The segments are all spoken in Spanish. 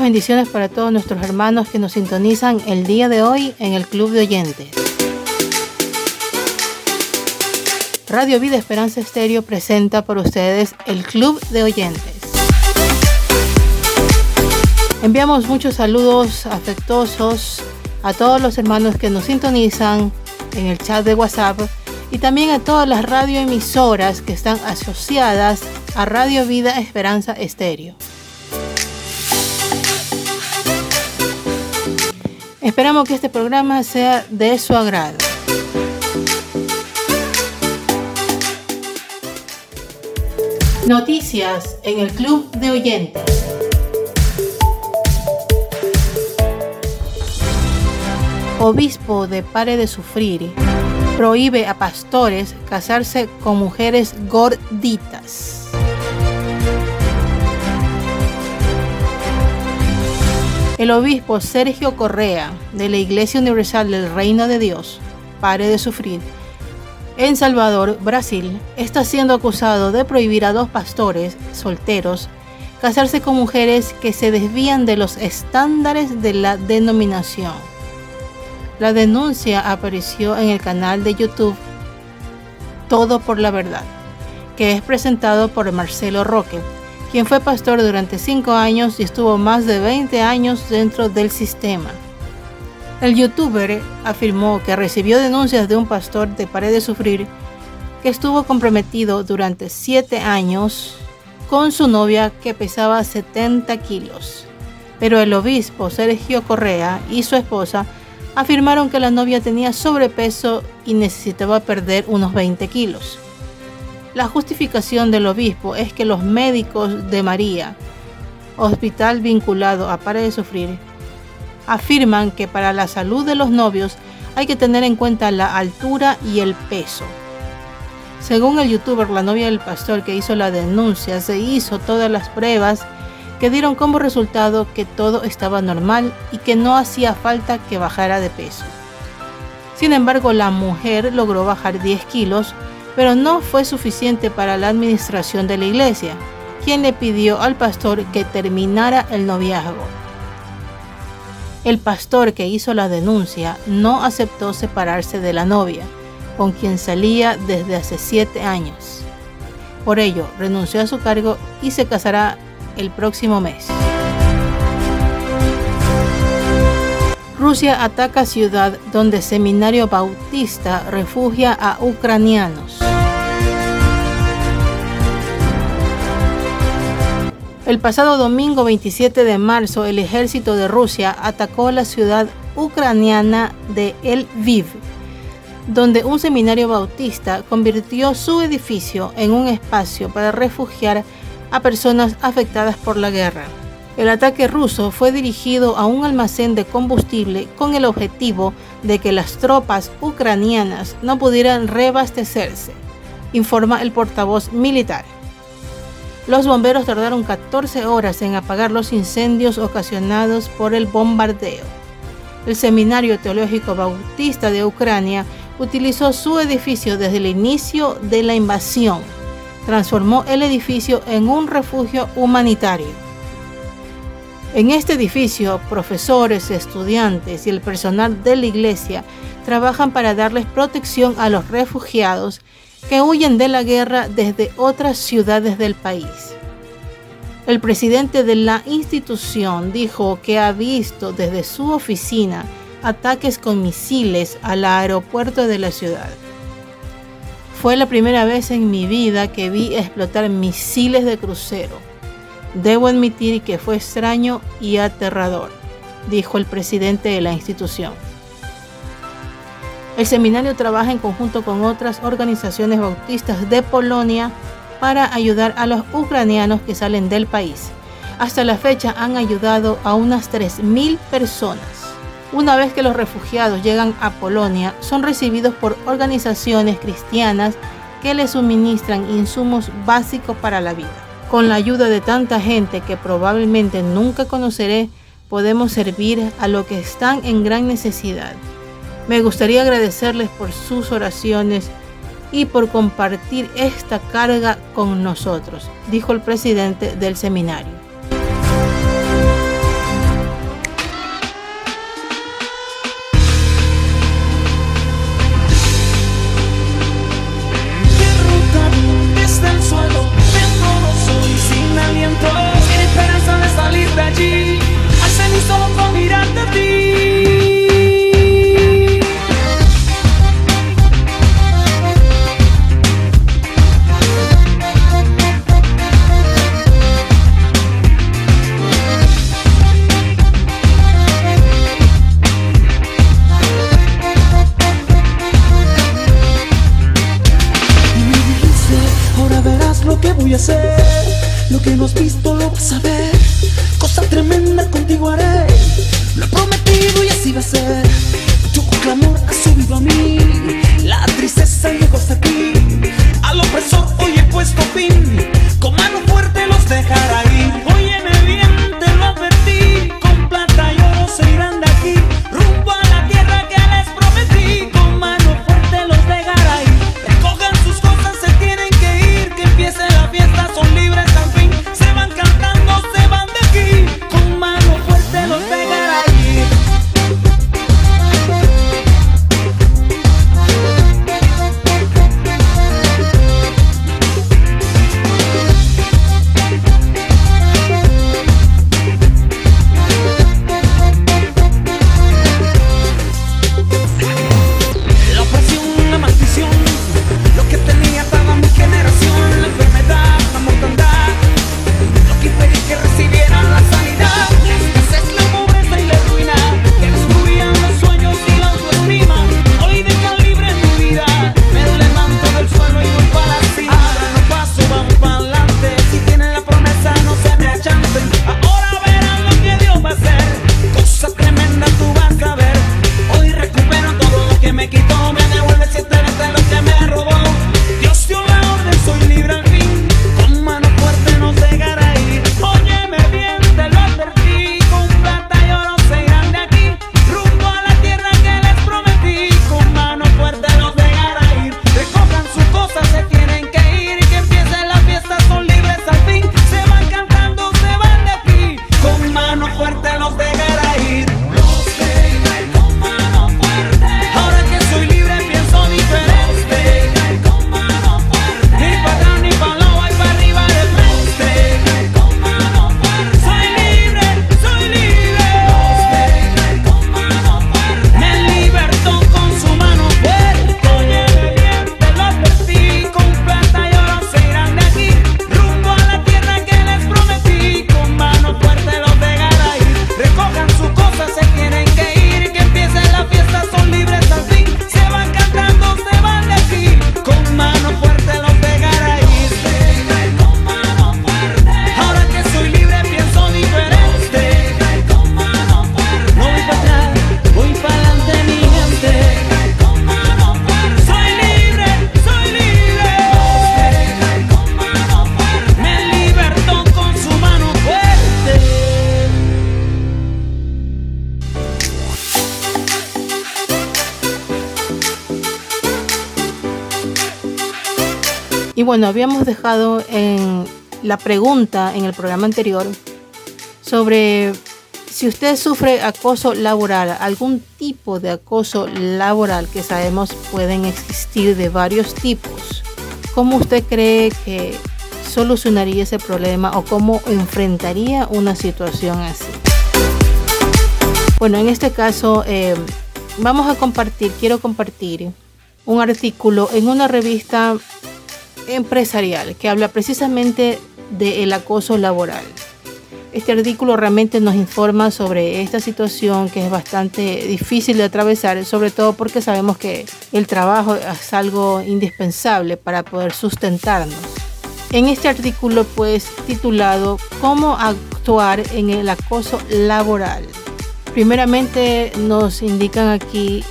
Bendiciones para todos nuestros hermanos que nos sintonizan el día de hoy en el Club de Oyentes. Radio Vida Esperanza Estéreo presenta por ustedes el Club de Oyentes. Enviamos muchos saludos afectuosos a todos los hermanos que nos sintonizan en el chat de WhatsApp y también a todas las radioemisoras que están asociadas a Radio Vida Esperanza Estéreo. Esperamos que este programa sea de su agrado. Noticias en el Club de Oyentes. Obispo de Pare de Sufrir prohíbe a pastores casarse con mujeres gorditas. El obispo Sergio Correa de la Iglesia Universal del Reino de Dios, pare de sufrir, en Salvador, Brasil, está siendo acusado de prohibir a dos pastores solteros casarse con mujeres que se desvían de los estándares de la denominación. La denuncia apareció en el canal de YouTube Todo por la Verdad, que es presentado por Marcelo Roque, quien fue pastor durante cinco años y estuvo más de 20 años dentro del sistema. El youtuber afirmó que recibió denuncias de un pastor de Pared de Sufrir que estuvo comprometido durante siete años con su novia que pesaba 70 kilos. Pero el obispo Sergio Correa y su esposa afirmaron que la novia tenía sobrepeso y necesitaba perder unos 20 kilos. La justificación del obispo es que los médicos de María, hospital vinculado a Pare de Sufrir, afirman que para la salud de los novios hay que tener en cuenta la altura y el peso. Según el youtuber, la novia del pastor que hizo la denuncia se hizo todas las pruebas que dieron como resultado que todo estaba normal y que no hacía falta que bajara de peso. Sin embargo, la mujer logró bajar 10 kilos pero no fue suficiente para la administración de la iglesia, quien le pidió al pastor que terminara el noviazgo. El pastor que hizo la denuncia no aceptó separarse de la novia, con quien salía desde hace siete años. Por ello, renunció a su cargo y se casará el próximo mes. Rusia ataca ciudad donde seminario bautista refugia a ucranianos. El pasado domingo 27 de marzo, el ejército de Rusia atacó la ciudad ucraniana de Lviv, donde un seminario bautista convirtió su edificio en un espacio para refugiar a personas afectadas por la guerra. El ataque ruso fue dirigido a un almacén de combustible con el objetivo de que las tropas ucranianas no pudieran reabastecerse, informa el portavoz militar. Los bomberos tardaron 14 horas en apagar los incendios ocasionados por el bombardeo. El Seminario Teológico Bautista de Ucrania utilizó su edificio desde el inicio de la invasión. Transformó el edificio en un refugio humanitario. En este edificio, profesores, estudiantes y el personal de la iglesia trabajan para darles protección a los refugiados que huyen de la guerra desde otras ciudades del país. El presidente de la institución dijo que ha visto desde su oficina ataques con misiles al aeropuerto de la ciudad. Fue la primera vez en mi vida que vi explotar misiles de crucero Debo admitir que fue extraño y aterrador, dijo el presidente de la institución. El seminario trabaja en conjunto con otras organizaciones bautistas de Polonia para ayudar a los ucranianos que salen del país. Hasta la fecha han ayudado a unas 3.000 personas. Una vez que los refugiados llegan a Polonia, son recibidos por organizaciones cristianas que les suministran insumos básicos para la vida. Con la ayuda de tanta gente que probablemente nunca conoceré, podemos servir a los que están en gran necesidad. Me gustaría agradecerles por sus oraciones y por compartir esta carga con nosotros, dijo el presidente del seminario. Que no has visto Y bueno, habíamos dejado en la pregunta en el programa anterior sobre si usted sufre acoso laboral, algún tipo de acoso laboral que sabemos pueden existir de varios tipos. ¿Cómo usted cree que solucionaría ese problema o cómo enfrentaría una situación así? Bueno, en este caso eh, vamos a compartir, quiero compartir un artículo en una revista empresarial que habla precisamente del acoso laboral. Este artículo realmente nos informa sobre esta situación que es bastante difícil de atravesar, sobre todo porque sabemos que el trabajo es algo indispensable para poder sustentarnos. En este artículo pues titulado ¿Cómo actuar en el acoso laboral? Primeramente nos indican aquí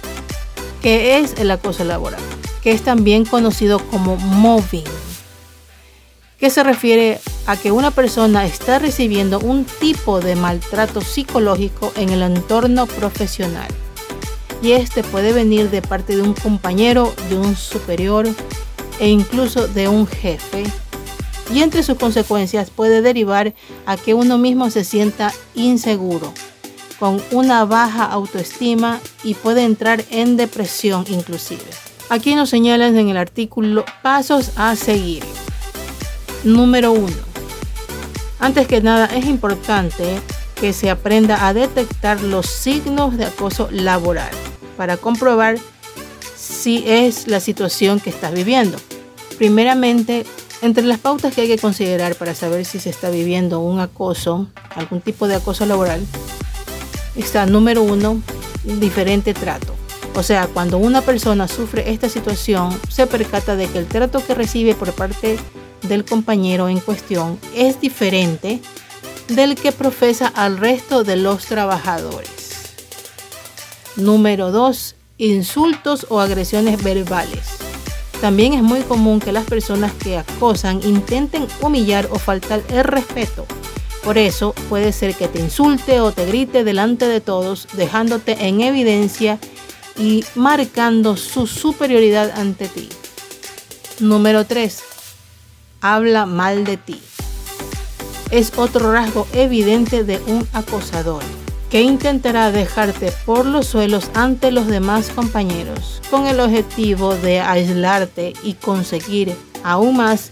qué es el acoso laboral, que es también conocido como mobbing que se refiere a que una persona está recibiendo un tipo de maltrato psicológico en el entorno profesional. Y este puede venir de parte de un compañero, de un superior e incluso de un jefe. Y entre sus consecuencias puede derivar a que uno mismo se sienta inseguro, con una baja autoestima y puede entrar en depresión inclusive. Aquí nos señalan en el artículo pasos a seguir. Número 1. Antes que nada es importante que se aprenda a detectar los signos de acoso laboral para comprobar si es la situación que estás viviendo. Primeramente, entre las pautas que hay que considerar para saber si se está viviendo un acoso, algún tipo de acoso laboral, está número uno, diferente trato. O sea, cuando una persona sufre esta situación, se percata de que el trato que recibe por parte del compañero en cuestión es diferente del que profesa al resto de los trabajadores. Número 2. Insultos o agresiones verbales. También es muy común que las personas que acosan intenten humillar o faltar el respeto. Por eso puede ser que te insulte o te grite delante de todos, dejándote en evidencia y marcando su superioridad ante ti. Número 3. Habla mal de ti. Es otro rasgo evidente de un acosador que intentará dejarte por los suelos ante los demás compañeros con el objetivo de aislarte y conseguir aún más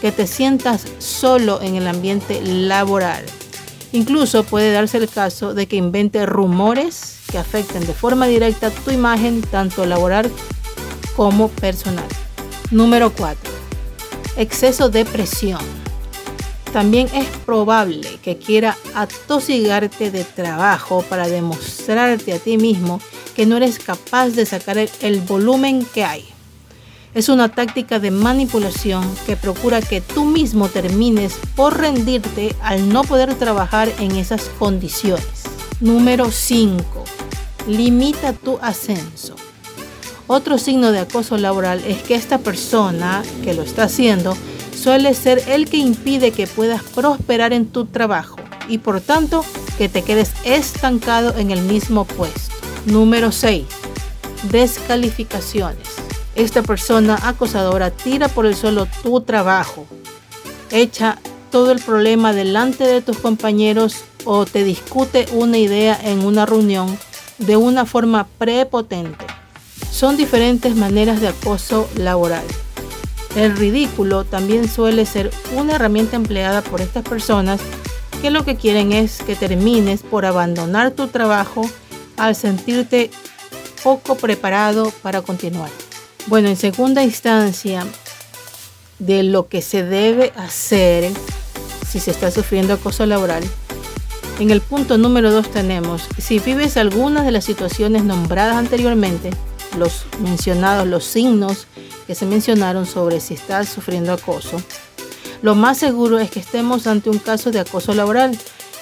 que te sientas solo en el ambiente laboral. Incluso puede darse el caso de que invente rumores afecten de forma directa tu imagen tanto laboral como personal. Número 4. Exceso de presión. También es probable que quiera atosigarte de trabajo para demostrarte a ti mismo que no eres capaz de sacar el, volumen que hay. Es una táctica de manipulación que procura que tú mismo termines por rendirte al no poder trabajar en esas condiciones. Número 5. Limita tu ascenso. Otro signo de acoso laboral es que esta persona que lo está haciendo suele ser el que impide que puedas prosperar en tu trabajo y por tanto que te quedes estancado en el mismo puesto. Número 6. Descalificaciones. Esta persona acosadora tira por el suelo tu trabajo, echa todo el problema delante de tus compañeros o te discute una idea en una reunión de una forma prepotente. Son diferentes maneras de acoso laboral. El ridículo también suele ser una herramienta empleada por estas personas que lo que quieren es que termines por abandonar tu trabajo al sentirte poco preparado para continuar. Bueno, en segunda instancia, de lo que se debe hacer si se está sufriendo acoso laboral, en el punto número 2 tenemos, si vives algunas de las situaciones nombradas anteriormente, los mencionados, los signos que se mencionaron sobre si estás sufriendo acoso, lo más seguro es que estemos ante un caso de acoso laboral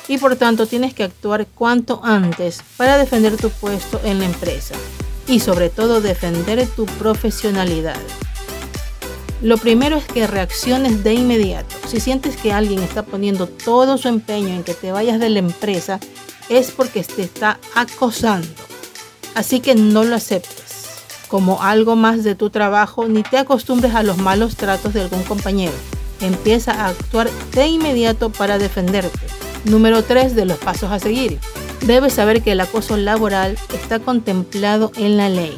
y por tanto tienes que actuar cuanto antes para defender tu puesto en la empresa y sobre todo defender tu profesionalidad. Lo primero es que reacciones de inmediato. Si sientes que alguien está poniendo todo su empeño en que te vayas de la empresa, es porque te está acosando. Así que no lo aceptes como algo más de tu trabajo ni te acostumbres a los malos tratos de algún compañero. Empieza a actuar de inmediato para defenderte. Número 3 de los pasos a seguir. Debes saber que el acoso laboral está contemplado en la ley.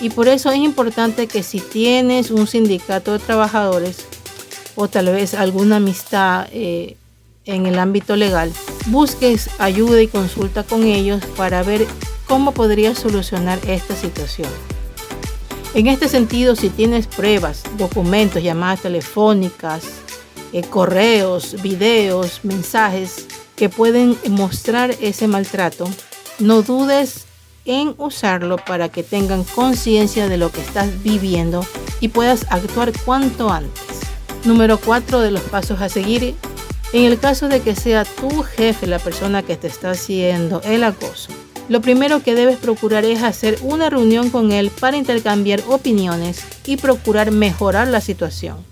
Y por eso es importante que si tienes un sindicato de trabajadores o tal vez alguna amistad eh, en el ámbito legal, busques ayuda y consulta con ellos para ver cómo podrías solucionar esta situación. En este sentido, si tienes pruebas, documentos, llamadas telefónicas, eh, correos, videos, mensajes, que pueden mostrar ese maltrato, no dudes en usarlo para que tengan conciencia de lo que estás viviendo y puedas actuar cuanto antes. Número 4 de los pasos a seguir. En el caso de que sea tu jefe la persona que te está haciendo el acoso, lo primero que debes procurar es hacer una reunión con él para intercambiar opiniones y procurar mejorar la situación.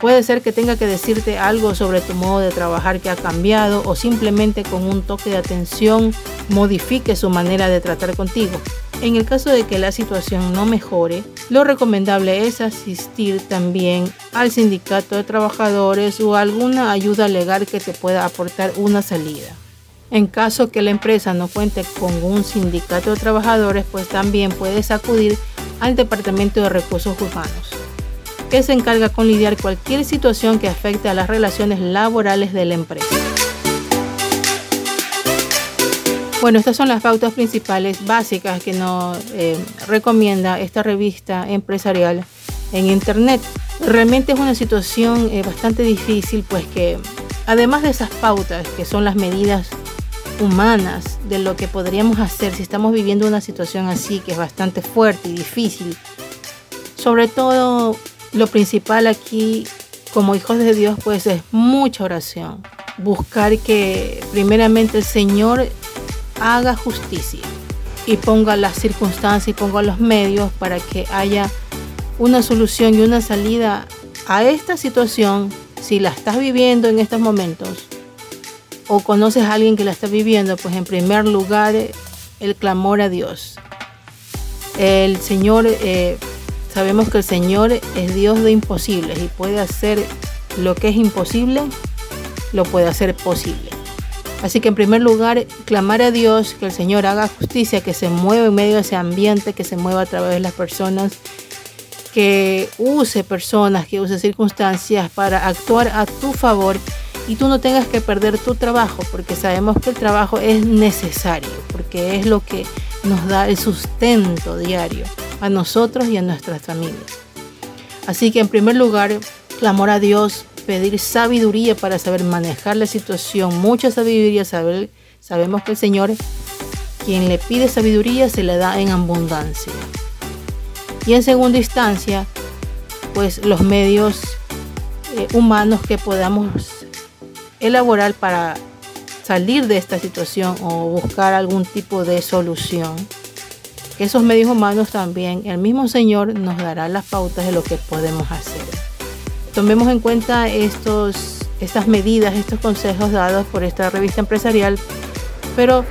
Puede ser que tenga que decirte algo sobre tu modo de trabajar que ha cambiado o simplemente con un toque de atención modifique su manera de tratar contigo. En el caso de que la situación no mejore, lo recomendable es asistir también al sindicato de trabajadores o alguna ayuda legal que te pueda aportar una salida. En caso que la empresa no cuente con un sindicato de trabajadores, pues también puedes acudir al Departamento de Recursos Humanos que se encarga con lidiar cualquier situación que afecte a las relaciones laborales de la empresa. Bueno, estas son las pautas principales básicas que nos eh, recomienda esta revista empresarial en Internet. Realmente es una situación eh, bastante difícil, pues que además de esas pautas, que son las medidas humanas de lo que podríamos hacer si estamos viviendo una situación así, que es bastante fuerte y difícil, sobre todo lo principal aquí como hijos de Dios, pues es mucha oración. Buscar que primeramente el Señor haga justicia y ponga las circunstancias y ponga los medios para que haya una solución y una salida a esta situación si la estás viviendo en estos momentos o conoces a alguien que la está viviendo, pues en primer lugar el clamor a Dios. El Señor, eh, sabemos que el Señor es Dios de imposibles y puede hacer lo que es imposible, lo puede hacer posible. Así que en primer lugar, clamar a Dios que el Señor haga justicia, que se mueva en medio de ese ambiente, que se mueva a través de las personas, que use personas, que use circunstancias para actuar a tu favor y tú no tengas que perder tu trabajo, porque sabemos que el trabajo es necesario, porque es lo que nos da el sustento diario a nosotros y a nuestras familias. Así que en primer lugar, clamor a Dios pedir sabiduría para saber manejar la situación, mucha sabiduría, saber, sabemos que el Señor, quien le pide sabiduría, se le da en abundancia. Y en segunda instancia, pues los medios eh, humanos que podamos elaborar para salir de esta situación o buscar algún tipo de solución. Esos medios humanos también, el mismo Señor nos dará las pautas de lo que podemos hacer tomemos en cuenta estos, estas medidas, estos consejos dados por esta revista empresarial, pero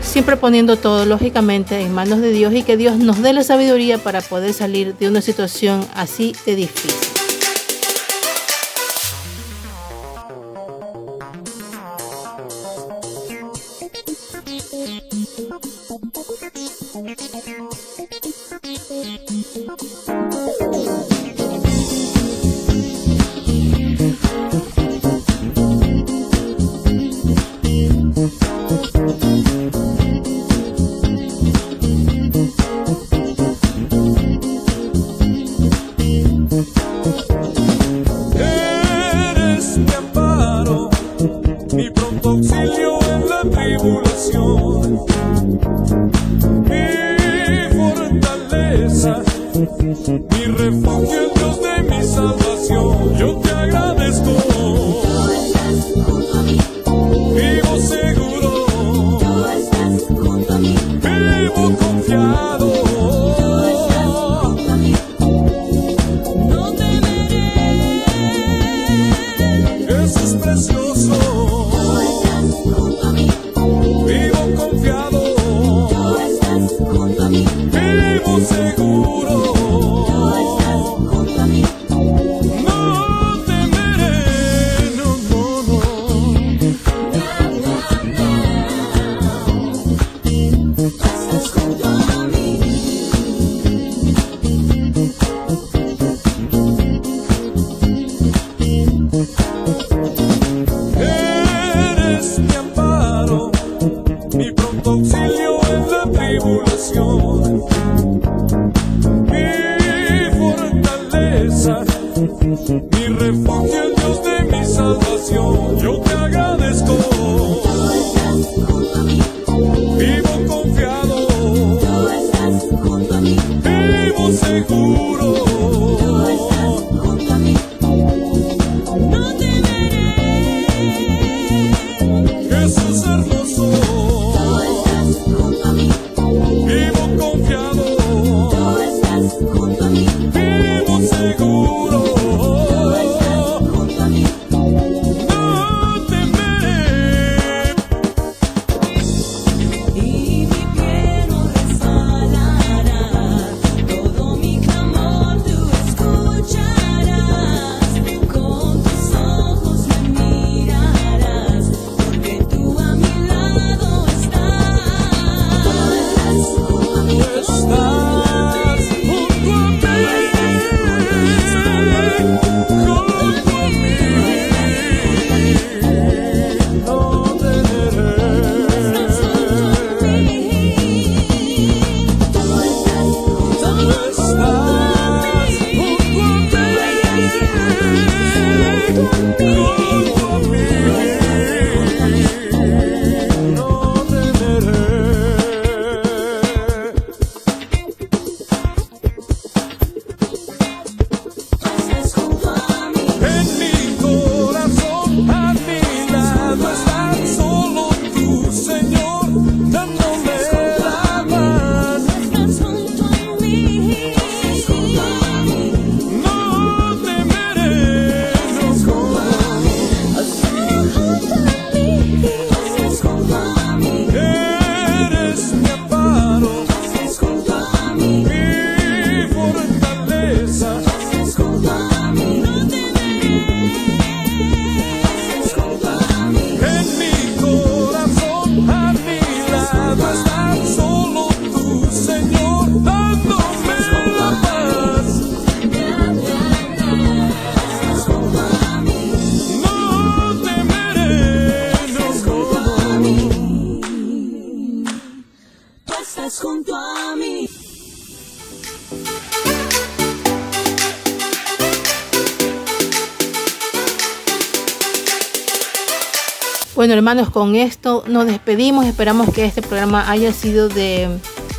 siempre poniendo todo lógicamente en manos de Dios y que Dios nos dé la sabiduría para poder salir de una situación así de difícil. Hermanos, con esto nos despedimos. Esperamos que este programa haya sido de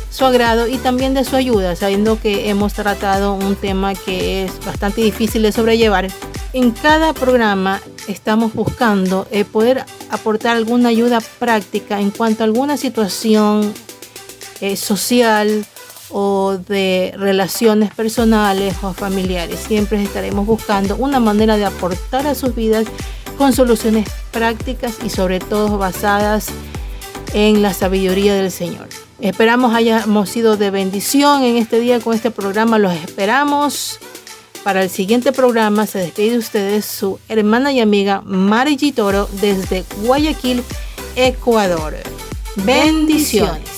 su agrado y también de su ayuda, sabiendo que hemos tratado un tema que es bastante difícil de sobrellevar. En cada programa estamos buscando eh, poder aportar alguna ayuda práctica en cuanto a alguna situación eh, social o de relaciones personales o familiares. Siempre estaremos buscando una manera de aportar a sus vidas con soluciones prácticas y sobre todo basadas en la sabiduría del Señor. Esperamos hayamos sido de bendición en este día con este programa. Los esperamos. Para el siguiente programa se despide de ustedes su hermana y amiga Mari Toro desde Guayaquil, Ecuador. Bendiciones.